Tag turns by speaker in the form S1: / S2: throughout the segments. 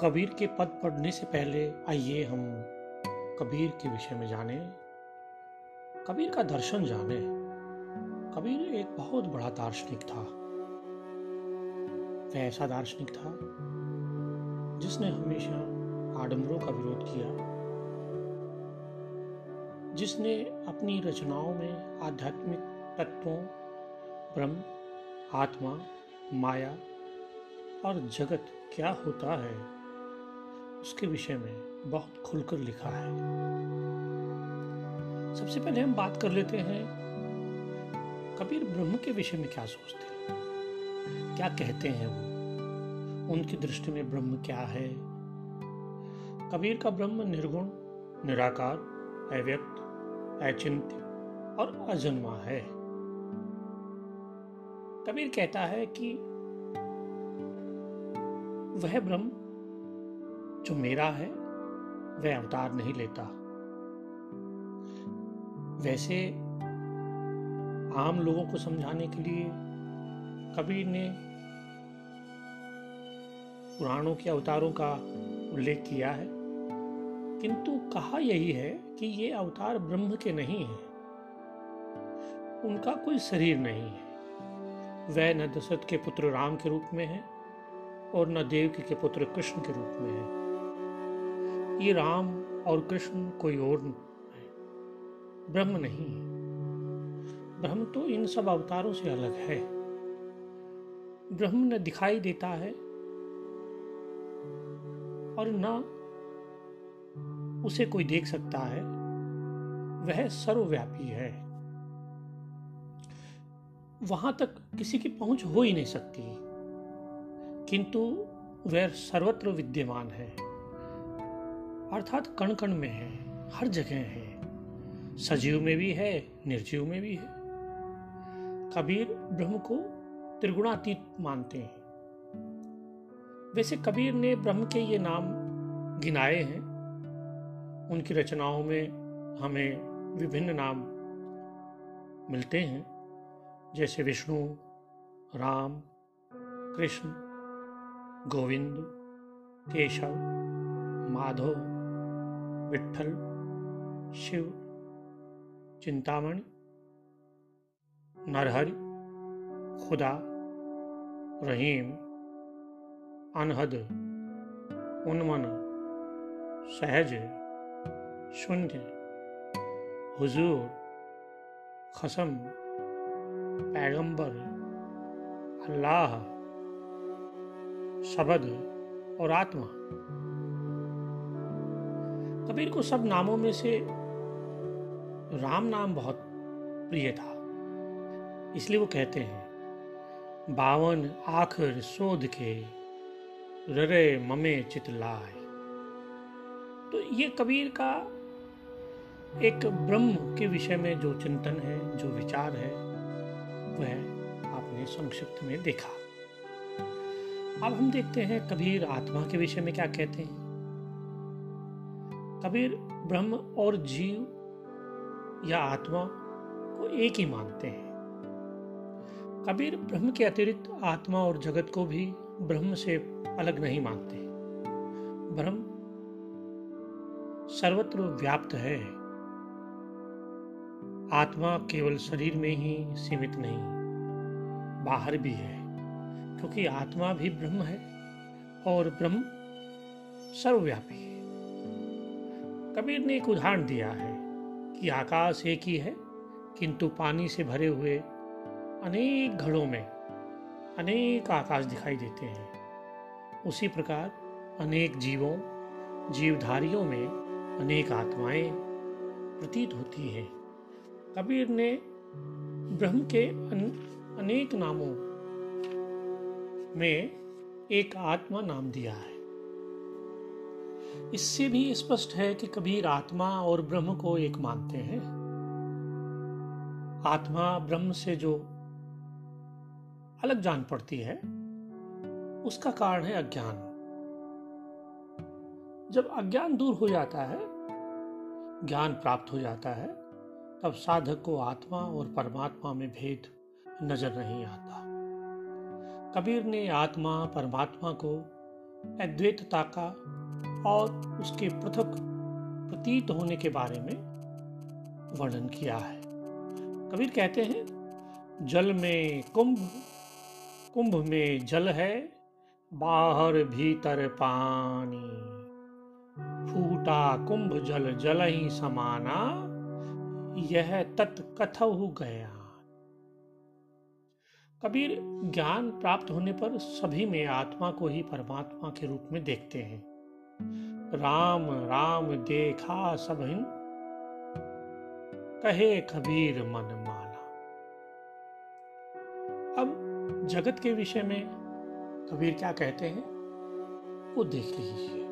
S1: कबीर के पद पढ़ने से पहले आइए हम कबीर के विषय में जाने। कबीर का दर्शन जाने। कबीर एक बहुत बड़ा दार्शनिक था। वह ऐसा दार्शनिक था, जिसने हमेशा आडम्बरों का विरोध किया। जिसने अपनी रचनाओं में आध्यात्मिक तत्वों, ब्रह्म, आत्मा, माया और जगत क्या होता है उसके विषय में बहुत खुलकर लिखा है। सबसे पहले हम बात कर लेते हैं, कबीर ब्रह्म के विषय में क्या सोचते हैं? क्या कहते हैं वो? उनकी दृष्टि में ब्रह्म क्या है? कबीर का ब्रह्म निर्गुण, निराकार, अव्यक्त, अचिंत्य और अजन्मा है। कबीर कहता है कि वह ब्रह्म जो मेरा है, वह अवतार नहीं लेता। वैसे आम लोगों को समझाने के लिए कबीर ने पुराणों के अवतारों का उल्लेख किया है। किंतु कहा यही है कि ये अवतार ब्रह्म के नहीं हैं। उनका कोई शरीर नहीं है। वह न दशरथ के पुत्र राम के रूप में है और न देवकी के पुत्र कृष्ण के रूप में है। ये राम और कृष्ण कोई और है ब्रह्म नहीं ब्रह्म तो इन सब अवतारों से अलग है। ब्रह्म न दिखाई देता है और न उसे कोई देख सकता है। वह सर्वव्यापी है। वहाँ तक किसी की पहुँच हो ही नहीं सकती। किंतु वह सर्वत्र विद्यमान है। अर्थात कण कण में है, हर जगह है। सजीव में भी है, निर्जीव में भी है। कबीर ब्रह्म को त्रिगुणातीत मानते हैं। वैसे कबीर ने ब्रह्म के ये नाम गिनाए हैं। उनकी रचनाओं में हमें विभिन्न नाम मिलते हैं, जैसे विष्णु, राम, कृष्ण, गोविंद, केशव, माधव विठल शिव, चिंतामणि, नरहरि, खुदा, रहीम, अनहद, उन्मन, सहज शून्य हुजूर, खसम, पैगंबर, अल्लाह शबद और आत्मा। कबीर को सब नामों में से राम नाम बहुत प्रिय था। इसलिए वो कहते हैं, बावन आखिर शोध के ररे ममे चितलाए तो ये कबीर का एक ब्रह्म के विषय में जो चिंतन है, जो विचार है, वह आपने संक्षिप्त में देखा। अब हम देखते हैं कबीर आत्मा के विषय में क्या कहते हैं। कबीर, ब्रह्म और जीव या आत्मा को एक ही मानते हैं। कबीर ब्रह्म के अतिरिक्त आत्मा और जगत को भी ब्रह्म से अलग नहीं मानते। ब्रह्म सर्वत्र व्याप्त है। आत्मा केवल शरीर में ही सीमित नहीं, बाहर भी है, क्योंकि आत्मा भी ब्रह्म है और ब्रह्म सर्वव्यापी है। कबीर ने एक उदाहरण दिया है कि आकाश एक ही है, किंतु पानी से भरे हुए अनेक घड़ों में अनेक आकाश दिखाई देते हैं। उसी प्रकार अनेक जीवों, जीवधारियों में अनेक आत्माएँ प्रतीत होती हैं। कबीर ने ब्रह्म के अनेक नामों में एक आत्मा नाम दिया है। इससे भी स्पष्ट है कि कबीर आत्मा और ब्रह्म को एक मानते हैं। आत्मा ब्रह्म से जो अलग जान पड़ती है, उसका कारण है अज्ञान। जब अज्ञान दूर हो जाता है, ज्ञान प्राप्त हो जाता है, तब साधक को आत्मा और परमात्मा में भेद नज़र नहीं आता। कबीर ने आत्मा परमात्मा को अद्वैतता का और उसके पृथक प्रतीत होने के बारे में वर्णन किया है। कबीर कहते हैं, जल में कुंभ कुंभ में जल है, बाहर भीतर पानी। फूटा कुंभ जल जल ही समाना, यह तत्कथु गया। कबीर ज्ञान प्राप्त होने पर सभी में आत्मा को ही परमात्मा के रूप में देखते हैं। राम राम देखा सभिन कहे कबीर मन माना। अब जगत के विषय में कबीर क्या कहते हैं, वो देख लीजिए।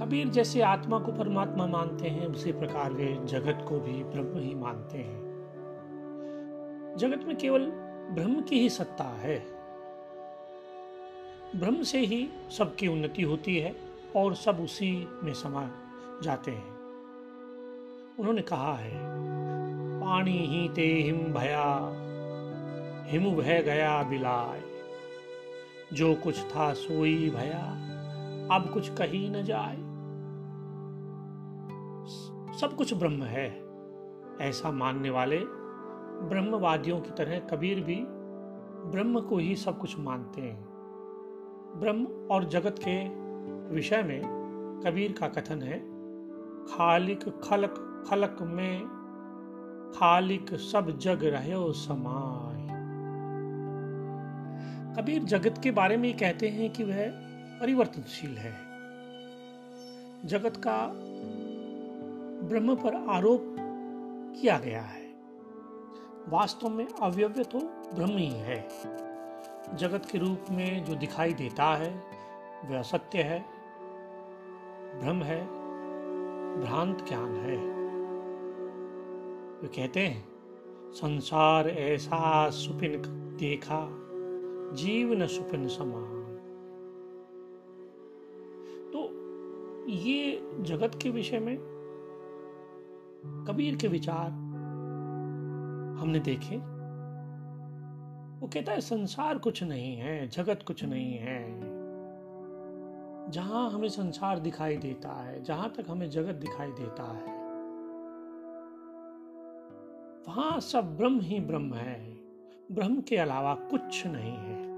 S1: कबीर जैसे आत्मा को परमात्मा मानते हैं, उसी प्रकार वे जगत को भी ब्रह्म ही मानते हैं। जगत में केवल ब्रह्म की ही सत्ता है। ब्रह्म से ही सबकी उन्नति होती है और सब उसी में समा जाते हैं। उन्होंने कहा है, पानी ही ते हिम भया, हिम भय गया बिलाय। जो कुछ था सोई भया, अब कुछ कही न जाए सब कुछ ब्रह्म है। ऐसा मानने वाले ब्रह्मवादियों की तरह कबीर भी ब्रह्म को ही सब कुछ मानते हैं। ब्रह्म और जगत के विषय में कबीर का कथन है। खालिक खलक खलक में खालिक सब जग रहे समाय। कबीर जगत के बारे में कहते हैं कि वह परिवर्तनशील है। जगत का ब्रह्म पर आरोप किया गया है। वास्तव में अव्यव्य तो ब्रह्म ही है। जगत के रूप में जो दिखाई देता है, वह असत्य है भ्रम है, भ्रांत ज्ञान है। वे कहते हैं, संसार ऐसा सुपिन देखा, जीव न सुपिन समान। तो ये जगत के विषय में, कबीर के विचार हमने देखे। वो कहता है, संसार कुछ नहीं है, जगत कुछ नहीं है। जहाँ हमें संसार दिखाई देता है, जहाँ तक हमें जगत दिखाई देता है, वहाँ सब ब्रह्म ही ब्रह्म है। ब्रह्म के अलावा कुछ नहीं है।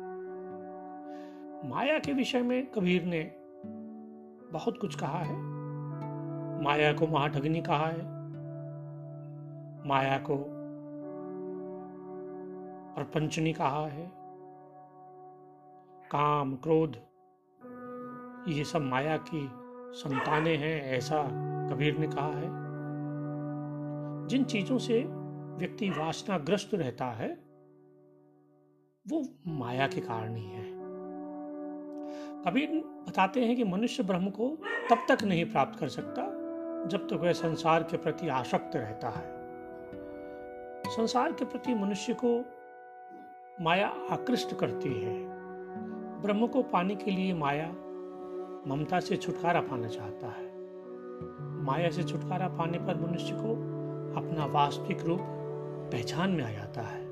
S1: माया के विषय में कबीर ने बहुत कुछ कहा है। माया को महाठगनी कहा है। माया को प्रपंचनी कहा है काम, क्रोध, ये सब माया की संतानें हैं, ऐसा कबीर ने कहा है। जिन चीज़ों से व्यक्ति वासनाग्रस्त रहता है, वो माया के कारण ही है। कबीर बताते हैं कि मनुष्य ब्रह्म को तब तक नहीं प्राप्त कर सकता, जब तक तो वह संसार के प्रति आसक्त रहता है। संसार के प्रति मनुष्य को माया आकृष्ट करती है। ब्रह्म को पाने के लिए माया ममता से छुटकारा पाना चाहता है। माया से छुटकारा पाने पर मनुष्य को अपना वास्तविक रूप पहचान में आ जाता है।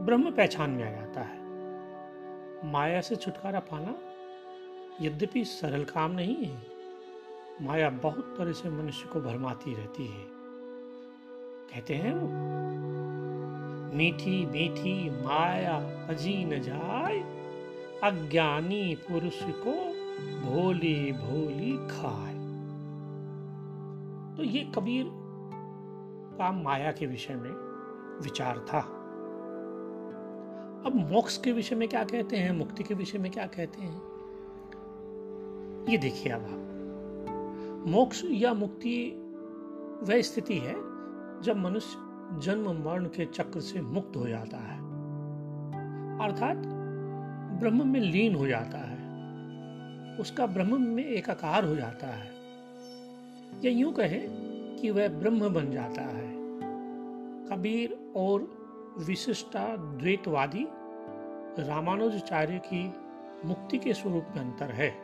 S1: ब्रह्म पहचान में आ जाता है। माया से छुटकारा पाना यद्यपि सरल काम नहीं है, माया बहुत तरह से मनुष्य को भरमाती रहती है। कहते हैं वो मीठी मीठी माया अजी न जाए। अज्ञानी पुरुष को भोली भोली खाए। तो ये कबीर का माया के विषय में विचार था। अब मोक्ष के विषय में क्या कहते हैं, मुक्ति के विषय में क्या कहते हैं? ये देखिए अब आप। मोक्ष या मुक्ति वह स्थिति है जब मनुष्य जन्म मरण के चक्र से मुक्त हो जाता है। अर्थात ब्रह्म में लीन हो जाता है। उसका ब्रह्म में एकाकार हो जाता है। या यूँ कहे कि वह ब्रह्म बन जाता है। कबीर और विशिष्टा द्वैतवादी रामानुजाचार्य की मुक्ति के स्वरूप में अंतर है।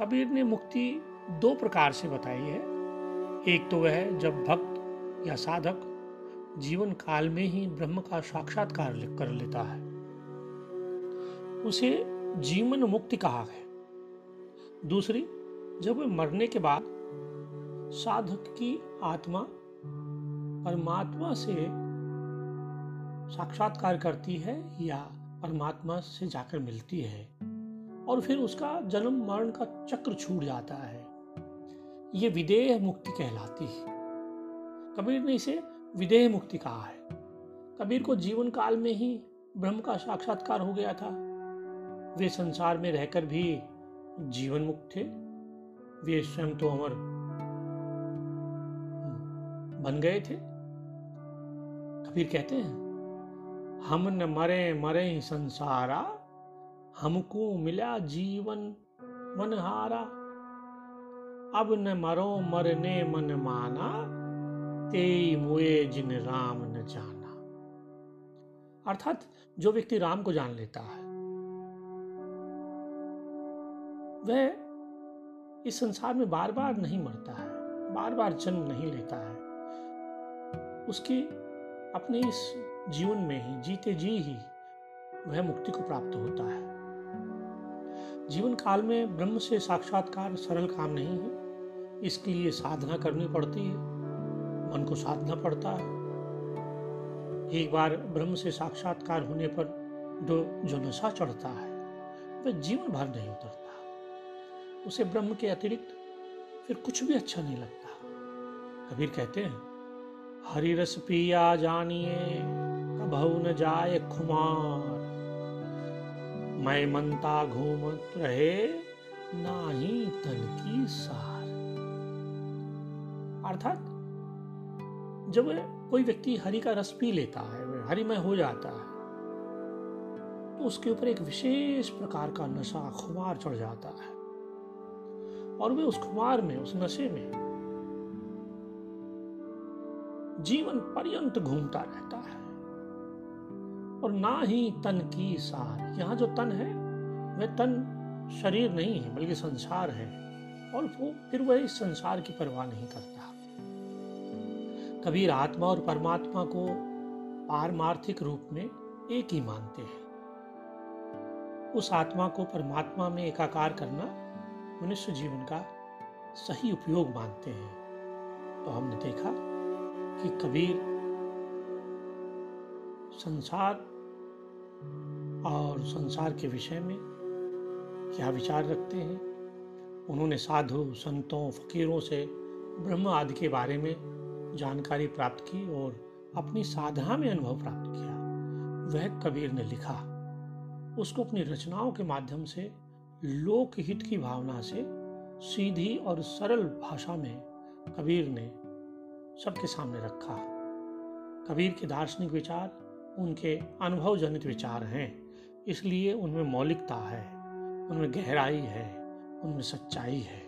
S1: कबीर ने मुक्ति दो प्रकार से बताई है। एक तो वह जब भक्त या साधक जीवन काल में ही ब्रह्म का साक्षात्कार कर लेता है। उसे जीवन मुक्ति कहा है दूसरी, जब वे मरने के बाद साधक की आत्मा परमात्मा से साक्षात्कार करती है या परमात्मा से जाकर मिलती है और फिर उसका जन्म मरण का चक्र छूट जाता है, ये विदेह मुक्ति कहलाती है। कबीर ने इसे विदेह मुक्ति कहा है। कबीर को जीवन काल में ही ब्रह्म का साक्षात्कार हो गया था। वे संसार में रहकर भी जीवन मुक्त थे। वे स्वयं तो अमर बन गए थे। कबीर कहते हैं, हम न मरे मरे संसारा। हमको मिला जीवन मनहारा। अब न मरो, मरने मन माना। ते मुए जिन राम न जाना। अर्थात जो व्यक्ति राम को जान लेता है, वह इस संसार में बार बार नहीं मरता है बार बार जन्म नहीं लेता है। उसकी अपने इस जीवन में ही, जीते जी ही वह मुक्ति को प्राप्त होता है। जीवन काल में ब्रह्म से साक्षात्कार सरल काम नहीं है, इसके लिए साधना करनी पड़ती है। मन को साधना पड़ता है। एक बार ब्रह्म से साक्षात्कार होने पर जो जो नशा चढ़ता है, वह जीवन भर नहीं उतरता। उसे ब्रह्म के अतिरिक्त फिर कुछ भी अच्छा नहीं लगता। कबीर कहते हैं हरी रस पिया जानिए न जाए खुमार। मैं मनता घूमत रहे ना ही तन की सार। अर्थात जब कोई व्यक्ति हरि का रस पी लेता है, हरिमय हो जाता है तो उसके ऊपर एक विशेष प्रकार का नशा खुमार चढ़ जाता है। और वे उस खुमार में, उस नशे में जीवन पर्यंत घूमता रहता है। और ना ही तन की सार। यहाँ जो तन है, वह तन शरीर नहीं है, बल्कि संसार है। और वो फिर वह इस संसार की परवाह नहीं करता। कबीर आत्मा और परमात्मा को पारमार्थिक रूप में एक ही मानते हैं। उस आत्मा को परमात्मा में एकाकार करना मनुष्य जीवन का सही उपयोग मानते हैं। तो हमने देखा कि कबीर संसार और संसार के विषय में क्या विचार रखते हैं? उन्होंने साधु, संतों, फकीरों से ब्रह्म आदि के बारे में जानकारी प्राप्त की और अपनी साधना में अनुभव प्राप्त किया। वह कबीर ने लिखा, उसको अपनी रचनाओं के माध्यम से, लोकहित की भावना से, सीधी और सरल भाषा में कबीर ने सबके सामने रखा। कबीर के दार्शनिक विचार उनके अनुभव जनित विचार हैं, इसलिए उनमें मौलिकता है, उनमें गहराई है, उनमें सच्चाई है।